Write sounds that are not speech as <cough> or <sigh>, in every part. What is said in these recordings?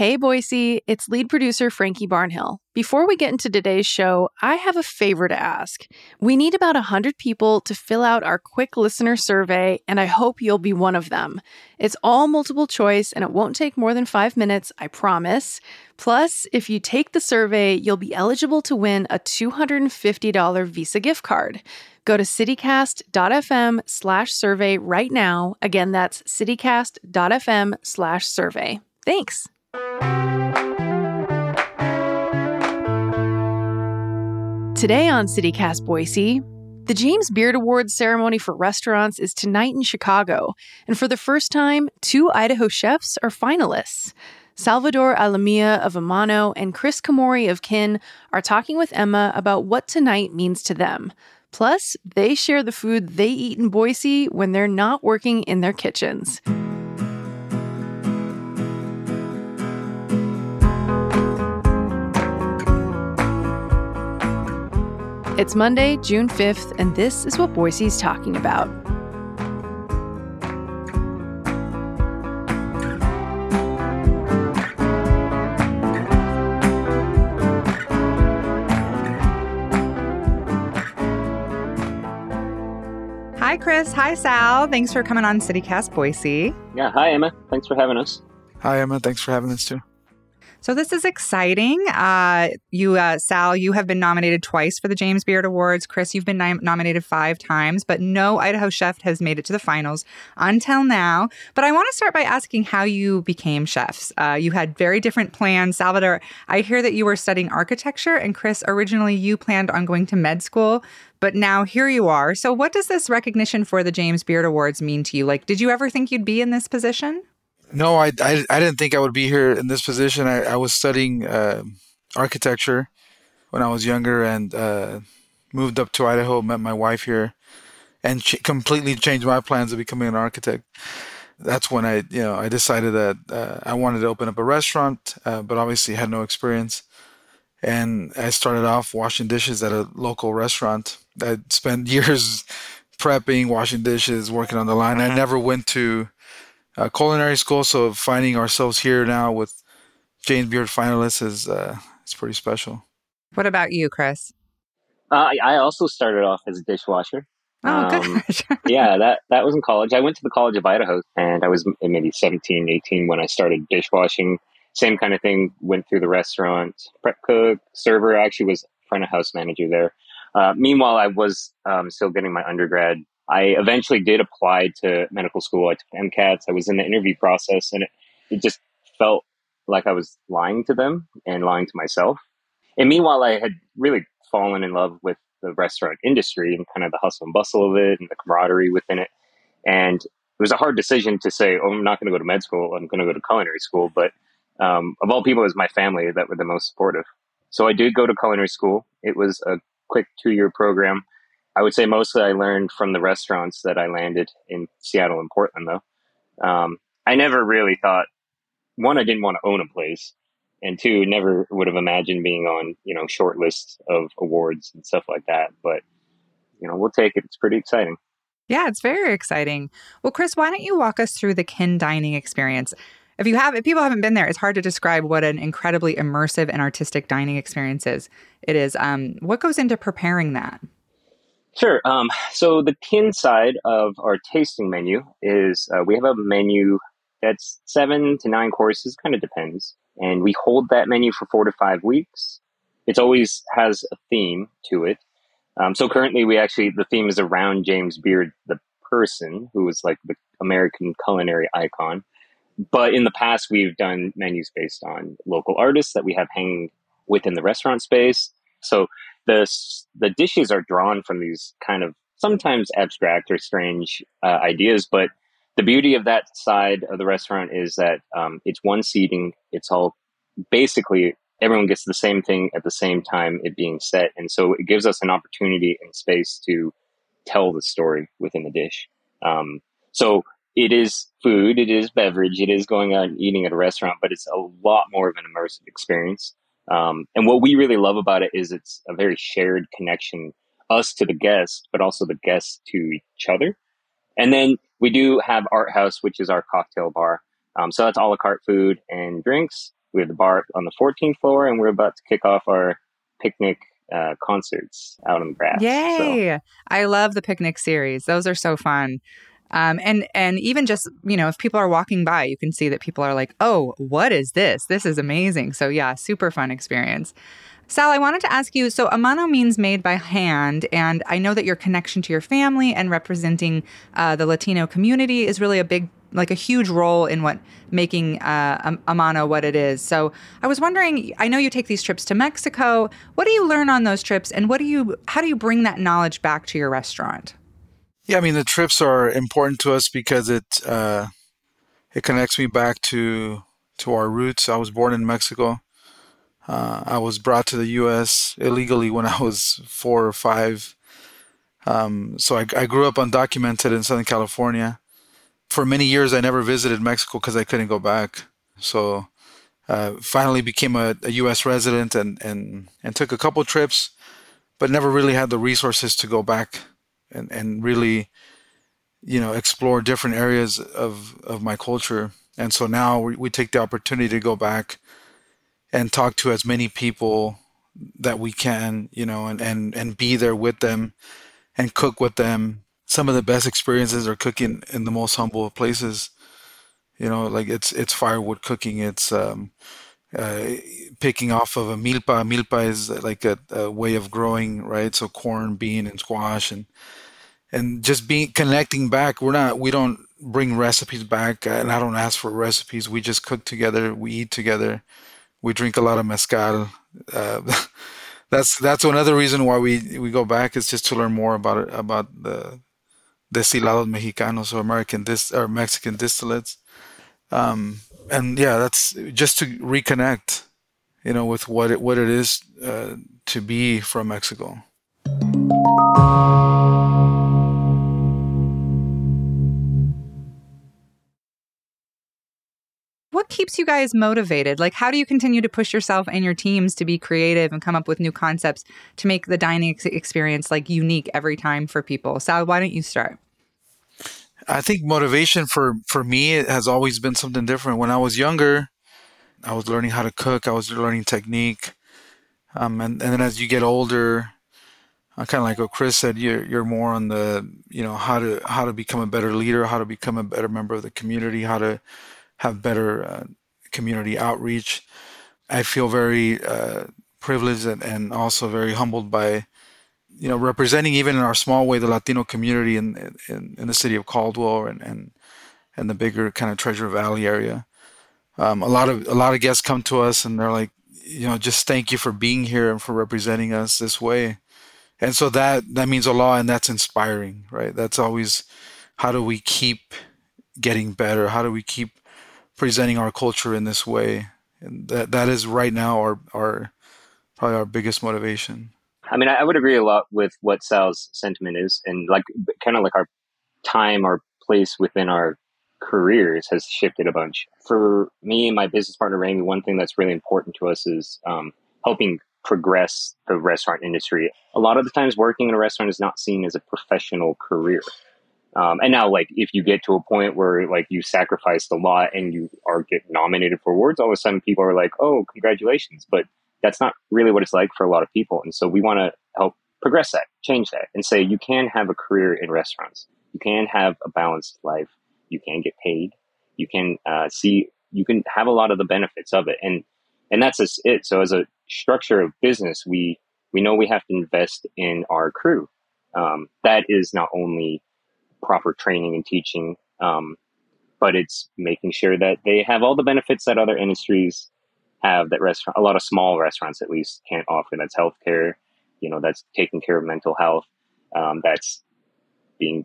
Hey, Boise, it's lead producer Frankie Barnhill. Before we get into today's show, I have a favor to ask. We need about 100 people to fill out our quick listener survey, and I hope you'll be one of them. It's all multiple choice, and it won't take more than five minutes, I promise. Plus, if you take the survey, you'll be eligible to win a $250 Visa gift card. Go to citycast.fm slash survey right now. Again, that's citycast.fm slash survey. Thanks. Today on City Cast Boise, the James Beard Awards ceremony for restaurants is tonight in Chicago, and for the first time, two Idaho chefs are finalists. Salvador Alamilla of Amano and Kris Komori of Kin are talking with Emma about what tonight means to them. Plus, they share the food they eat in Boise when they're not working in their kitchens. It's Monday, June 5th, and this is what Boise's talking about. Hi, Kris. Hi, Sal. Thanks for coming on City Cast Boise. Yeah, hi, Emma. Thanks for having us. Hi, Emma. Thanks for having us too. So this is exciting. Uh, you, uh, Sal, you have been nominated twice for the James Beard Awards. Kris, you've been nominated five times, but no Idaho chef has made it to the finals until now. But I want to start by asking how you became chefs. Uh, you had very different plans. Salvador, I hear that you were studying architecture, and Kris, originally you planned on going to med school. But now here you are. So, what does this recognition for the James Beard Awards mean to you? Like, did you ever think you'd be in this position? No, I, I, I, didn't think I would be here in this position. I, I was studying uh, architecture when I was younger and uh, moved up to Idaho, met my wife here, and ch- completely changed my plans of becoming an architect. That's when I, you know, I decided that uh, I wanted to open up a restaurant, uh, but obviously had no experience. And I started off washing dishes at a local restaurant. I spent <laughs> years prepping, washing dishes, working on the line. I mm-hmm. never went to uh, culinary school. So finding ourselves here now with James Beard finalists is uh, it's pretty special. What about you, Kris? Uh, I also started off as a dishwasher. Oh, um, <laughs> yeah, that that was in college. I went to the College of Idaho, and I was maybe 17, 18 when I started dishwashing. Same kind of thing. Went through the restaurant, prep cook, server. I actually was front of house manager there. Uh, meanwhile, I was um, still getting my undergrad I eventually did apply to medical school. I took MCATs. I was in the interview process, and it, it just felt like I was lying to them and lying to myself. And meanwhile, I had really fallen in love with the restaurant industry and kind of the hustle and bustle of it and the camaraderie within it. And it was a hard decision to say, "Oh, I'm not going to go to med school. I'm going to go to culinary school." But um, of all people, it was my family that were the most supportive. So I did go to culinary school. It was a quick two year program. I would say mostly I learned from the restaurants that I landed in Seattle and Portland, though. Um, I never really thought, one, I didn't want to own a place, and two, never would have imagined being on, you know, short lists of awards and stuff like that. But, you know, we'll take it. It's pretty exciting. Yeah, it's very exciting. Well, Kris, why don't you walk us through the Kin dining experience? If you have, if people haven't been there, it's hard to describe what an incredibly immersive and artistic dining experience is. It is. Um, what goes into preparing that? Sure. Um, so the pin side of our tasting menu is uh, we have a menu that's seven to nine courses, kind of depends, and we hold that menu for four to five weeks. It always has a theme to it. Um, so currently, we actually the theme is around James Beard, the person who was like the American culinary icon. But in the past, we've done menus based on local artists that we have hanging within the restaurant space. So the the dishes are drawn from these kind of sometimes abstract or strange uh, ideas, but the beauty of that side of the restaurant is that um, it's one seating. It's all basically everyone gets the same thing at the same time it being set, and so it gives us an opportunity and space to tell the story within the dish. Um, so it is food, it is beverage, it is going out and eating at a restaurant, but it's a lot more of an immersive experience. Um, and what we really love about it is it's a very shared connection, us to the guests, but also the guests to each other. And then we do have Art House, which is our cocktail bar. Um, so that's a la carte food and drinks. We have the bar on the 14th floor, and we're about to kick off our picnic uh, concerts out on the grass. Yay! So. I love the picnic series. Those are so fun. Um, and and even just you know if people are walking by, you can see that people are like, "Oh, what is this? This is amazing!" So yeah, super fun experience. Sal, I wanted to ask you so Amano means made by hand, and I know that your connection to your family and representing uh, the Latino community is really a big, like a huge role in what making uh, a, a what it is. So I was wondering, I know you take these trips to Mexico. What do you learn on those trips, and what do you, how do you bring that knowledge back to your restaurant? Yeah, I mean the trips are important to us because it uh, it connects me back to to our roots. I was born in Mexico. Uh, I was brought to the U.S. illegally when I was four or five. Um, so I, I, grew up undocumented in Southern California. For many years, I never visited Mexico because I couldn't go back. So uh, finally became a, a, U.S. resident and, and, and took a couple trips, but never really had the resources to go back and, and really, you know, explore different areas of, of my culture. And so now we, we take the opportunity to go back and talk to as many people that we can, you know, and, and, and be there with them and cook with them. Some of the best experiences are cooking in the most humble places. You know, like it's it's firewood cooking. It's um, uh, picking off of a milpa. Milpa is like a, a, way of growing, right? So corn, bean, and squash, and and just being connecting back. We're not. We don't bring recipes back, and I don't ask for recipes. We just cook together. We eat together we drink a lot of mezcal. Uh, <laughs> that's that's another reason why we we go back is just to learn more about about the destilados mexicanos or American dis or Mexican distillates. Um, and yeah, that's just to reconnect, you know, with what it what it is uh, to be from Mexico. what keeps you guys motivated? Like, how do you continue to push yourself and your teams to be creative and come up with new concepts to make the dining ex- experience like unique every time for people? Sal, why don't you start? I think motivation for for me has always been something different. When I was younger, I was learning how to cook. I was learning technique, um, and and then as you get older, uh, kind of like what Kris said, you're you're more on the you know how to how to become a better leader, how to become a better member of the community, how to have better uh, community outreach. I feel very uh, privileged and, and also very humbled by, you know, representing even in our small way the Latino community in in, in the city of Caldwell and, and and the bigger kind of Treasure Valley area. Um, a lot of a lot of guests come to us and they're like, you know, just thank you for being here and for representing us this way. And so that that means a lot and that's inspiring, right? That's always how do we keep getting better? How do we keep presenting our culture in this way. And that that is right now our our probably our biggest motivation. I mean, I would agree a lot with what Sal's sentiment is, and like kind of like our time, our place within our careers has shifted a bunch. For me and my business partner Rami, one thing that's really important to us is um, helping progress the restaurant industry. A lot of the times, working in a restaurant is not seen as a professional career. Um, and now, like, if you get to a point where like you sacrificed a lot and you are get nominated for awards, all of a sudden people are like, "Oh, congratulations!" But that's not really what it's like for a lot of people. And so we want to help progress that, change that, and say you can have a career in restaurants. You can have a balanced life. You can get paid. You can uh, see. You can have a lot of the benefits of it, and and that's just it. So as a structure of business, we we know we have to invest in our crew. Um, that is not only proper training and teaching. Um, but it's making sure that they have all the benefits that other industries have that restaurant, a lot of small restaurants at least can't offer. That's healthcare, you know, that's taking care of mental health. Um, that's being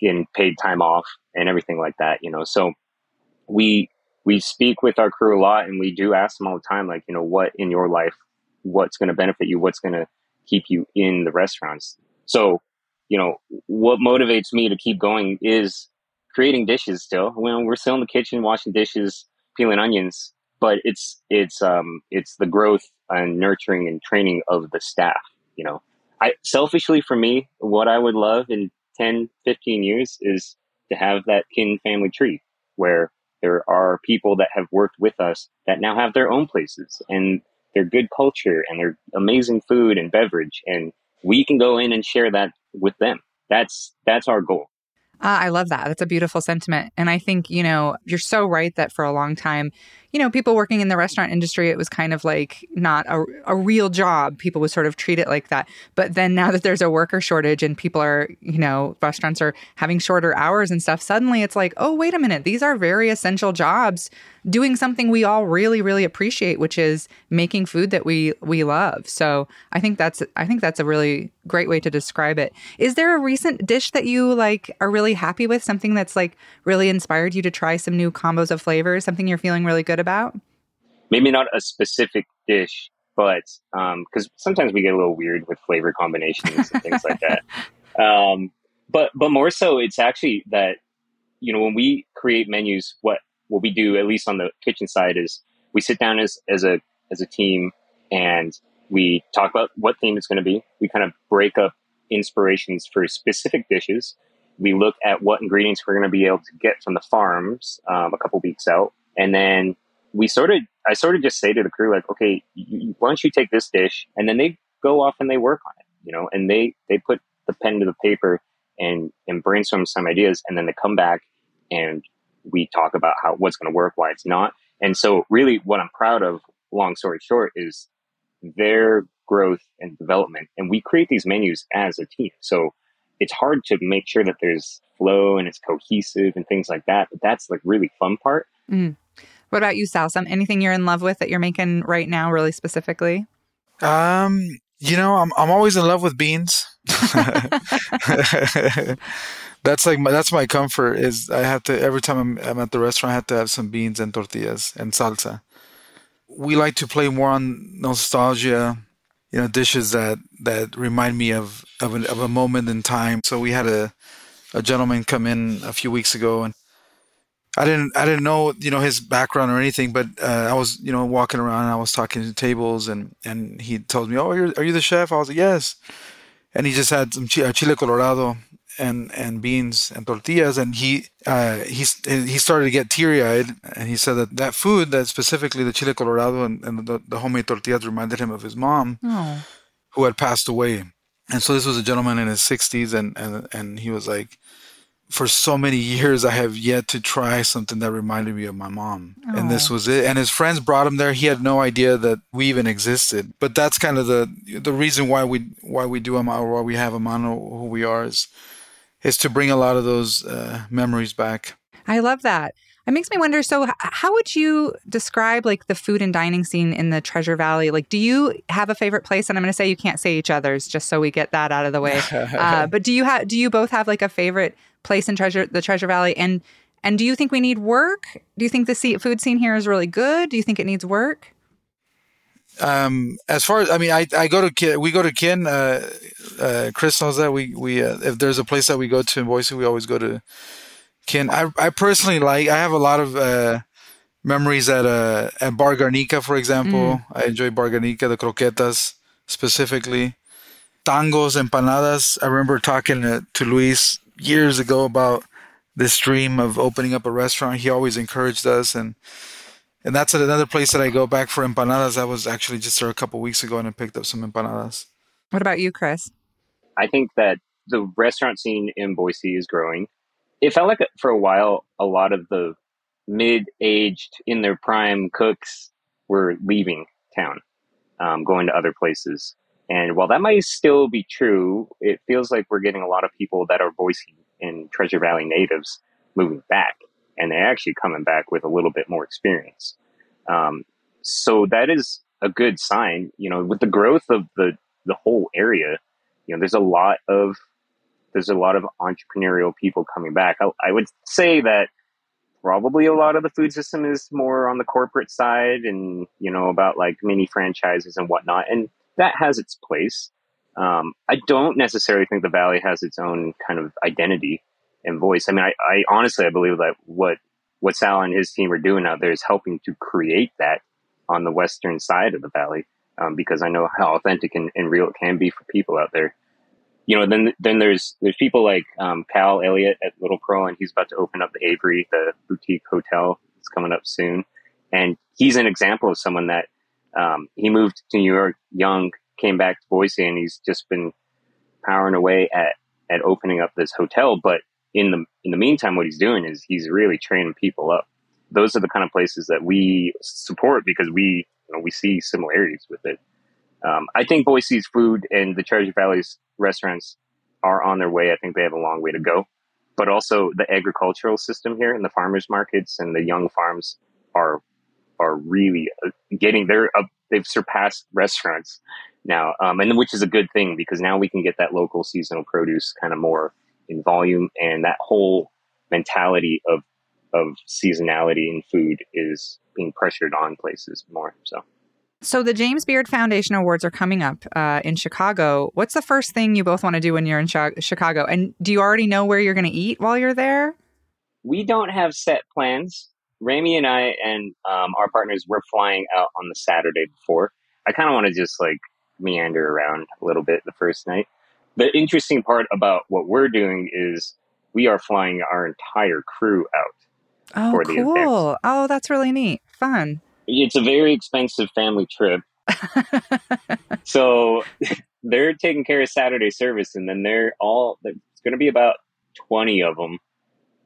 getting paid time off and everything like that, you know. So we we speak with our crew a lot and we do ask them all the time, like, you know, what in your life, what's going to benefit you, what's going to keep you in the restaurants. So, you know, what motivates me to keep going is creating dishes still. When we're still in the kitchen washing dishes, peeling onions, but it's it's um it's the growth and nurturing and training of the staff, you know. I selfishly for me, what I would love in 10, 15 years is to have that kin family tree where there are people that have worked with us that now have their own places and their good culture and their amazing food and beverage and we can go in and share that with them that's that's our goal uh, I love that. That's a beautiful sentiment. And I think, you know, you're so right that for a long time, you know, people working in the restaurant industry, it was kind of like not a, a real job. People would sort of treat it like that. But then now that there's a worker shortage and people are, you know, restaurants are having shorter hours and stuff, suddenly it's like, oh, wait a minute, these are very essential jobs doing something we all really, really appreciate, which is making food that we we love. So I think that's I think that's a really great way to describe it. Is there a recent dish that you like are really happy with? Something that's like really inspired you to try some new combos of flavors? Something you're feeling really good about? Maybe not a specific dish, but because um, sometimes we get a little weird with flavor combinations and things like that. <laughs> Um, but but more so, it's actually that you know when we create menus, what what we do at least on the kitchen side is we sit down as as a as a team and we talk about what theme it's going to be. We kind of break up inspirations for specific dishes. We look at what ingredients we're going to be able to get from the farms um, a couple weeks out, and then we sort of I sort of just say to the crew like, okay, you, why don't you take this dish, and then they go off and they work on it, you know, and they they put the pen to the paper and and brainstorm some ideas, and then they come back and we talk about how what's going to work, why it's not, and so really what I'm proud of, long story short, is their growth and development, and we create these menus as a team, so it's hard to make sure that there's flow and it's cohesive and things like that. But that's like really fun part. Mm. What about you, Sal? Some anything you're in love with that you're making right now, really specifically? Um, you know, I'm I'm always in love with beans. <laughs> that's like my, that's my comfort. Is I have to every time I'm, I'm at the restaurant, I have to have some beans and tortillas and salsa. We like to play more on nostalgia, you know, dishes that that remind me of of, an, of a moment in time. So we had a a gentleman come in a few weeks ago and I didn't I didn't know you know his background or anything, but uh, I was you know walking around and I was talking to tables and and he told me, "Oh, are you the chef?" I was like, "Yes," and he just had some uh, chile colorado and and beans and tortillas, and he uh, he he started to get teary eyed, and he said that that food, that specifically the chile colorado and, and the, the homemade tortillas, reminded him of his mom, oh. who had passed away. And so this was a gentleman in his 60s, and and and he was like for so many years I have yet to try something that reminded me of my mom. Aww. And this was it. And his friends brought him there. He had no idea that we even existed. But that's kind of the the reason why we why we do Amano or why we have Amano who we are is is to bring a lot of those uh, memories back. I love that. It makes me wonder. So, how would you describe like the food and dining scene in the Treasure Valley? Like, do you have a favorite place? And I'm going to say you can't say each other's, just so we get that out of the way. <laughs> uh, but do you have? Do you both have like a favorite place in Treasure the Treasure Valley? And and do you think we need work? Do you think the food scene here is really good? Do you think it needs work? Um, as far as I mean, I, I go to we go to Kin. Uh, uh, Kris knows that we we uh, if there's a place that we go to in Boise, we always go to Kin. I I personally like. I have a lot of uh, memories at uh at Bar Gernika, for example. Mm. I enjoy Bar Gernika, the croquetas specifically, tangos, empanadas. I remember talking to, to Luis years ago about this dream of opening up a restaurant. He always encouraged us and and that's another place that I go back for empanadas. I was actually just there a couple weeks ago and I picked up some empanadas. What about you, Kris? I think that the restaurant scene in Boise is growing it felt like for a while a lot of the mid-aged in their prime cooks were leaving town um, going to other places. And while that might still be true it feels like we're getting a lot of people that are boise and treasure valley natives moving back and they're actually coming back with a little bit more experience. Um, so that is a good sign you know with the growth of the the whole area you know there's a lot of there's a lot of entrepreneurial people coming back. I, I would say that probably a lot of the food system is more on the corporate side and you know about like mini franchises and whatnot and that has its place. Um, i don't necessarily think the valley has its own kind of identity and voice. I mean I, I, honestly i believe that what what sal and his team are doing out there is helping to create that on the western side of the valley um, because i know how authentic and, and real it can be for people out there you know, then then there's there's people like um, Cal Elliott at Little Pearl, and he's about to open up the Avery, the boutique hotel. It's coming up soon, and he's an example of someone that um, he moved to New York young, came back to Boise, and he's just been powering away at at opening up this hotel. But in the in the meantime, what he's doing is he's really training people up. Those are the kind of places that we support because we you know, we see similarities with it. Um, I think Boise's food and the Treasure Valley's restaurants are on their way. I think they have a long way to go. But also the agricultural system here and the farmers markets and the young farms are are really uh, getting there. They've surpassed restaurants now, um, and which is a good thing because now we can get that local seasonal produce kind of more in volume, and that whole mentality of of seasonality in food is being pressured on places more. So. So the James Beard Foundation Awards are coming up uh, in Chicago. What's the first thing you both want to do when you're in Chicago? And do you already know where you're going to eat while you're there? We don't have set plans. Rami and I and um, our partners we're flying out on the Saturday before. I kind of want to just like meander around a little bit the first night. The interesting part about what we're doing is we are flying our entire crew out. Oh, for cool! Event. Oh, that's really neat. Fun it's a very expensive family trip. <laughs> so <laughs> they're taking care of Saturday service, and then they're all. It's going to be about twenty of them,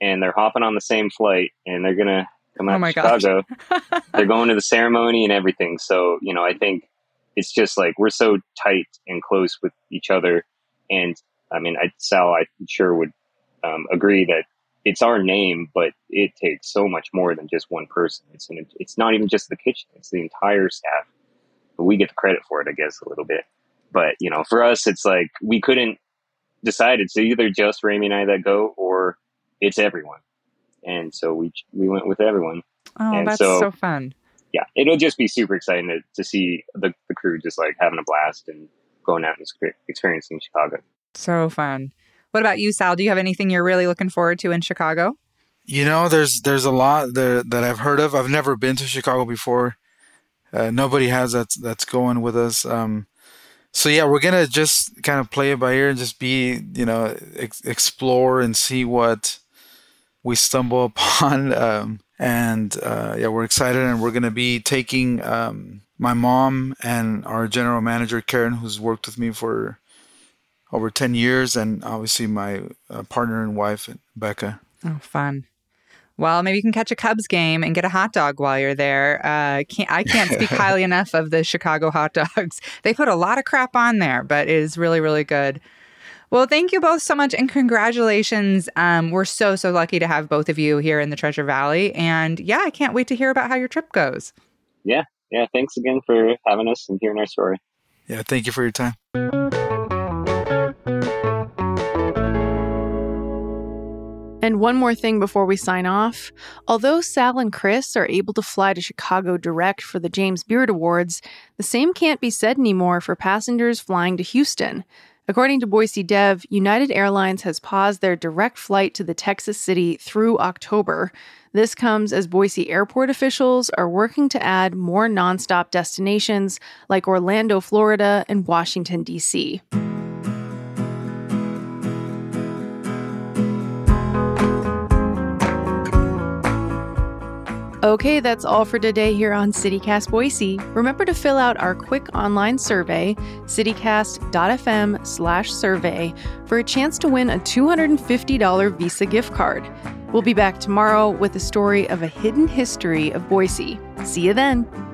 and they're hopping on the same flight, and they're going to come out oh to Chicago. <laughs> they're going to the ceremony and everything. So you know, I think it's just like we're so tight and close with each other, and I mean, I, Sal, I'm sure would um, agree that it's our name, but it takes so much more than just one person. It's an, it's not even just the kitchen; it's the entire staff. But we get the credit for it, I guess, a little bit. But you know, for us, it's like we couldn't decide. It's either just Rami and I that go, or it's everyone. And so we we went with everyone. Oh, and that's so, so, fun! Yeah, it'll just be super exciting to, to see the the crew just like having a blast and going out and experiencing Chicago. So fun. What about you, Sal? Do you have anything you're really looking forward to in Chicago? You know, there's there's a lot that that I've heard of. I've never been to Chicago before. Uh, nobody has that's that's going with us. Um, so yeah, we're gonna just kind of play it by ear and just be, you know, ex- explore and see what we stumble <laughs> upon. Um, and uh, yeah, we're excited, and we're gonna be taking um, my mom and our general manager Karen, who's worked with me for over 10 years, and obviously my uh, partner and wife, Becca. Oh, fun. Well, maybe you can catch a Cubs game and get a hot dog while you're there. Uh, can't, I can't <laughs> speak highly enough of the Chicago hot dogs. <laughs> They put a lot of crap on there, but it is really, really good. Well, thank you both so much and congratulations. Um, we're so, so lucky to have both of you here in the Treasure Valley. And yeah, I can't wait to hear about how your trip goes. Yeah. Yeah. Thanks again for having us and hearing our story. Yeah. Thank you for your time. And one more thing before we sign off. Although Sal and Kris are able to fly to Chicago direct for the James Beard Awards, the same can't be said anymore for passengers flying to Houston. According to Boise Dev, United Airlines has paused their direct flight to the Texas city through October. This comes as Boise airport officials are working to add more nonstop destinations like Orlando, Florida, and Washington, D.C. Okay, that's all for today here on City Cast Boise. Remember to fill out our quick online survey, citycast.fm slash survey, for a chance to win a $250 Visa gift card. We'll be back tomorrow with a story of a hidden history of Boise. See you then.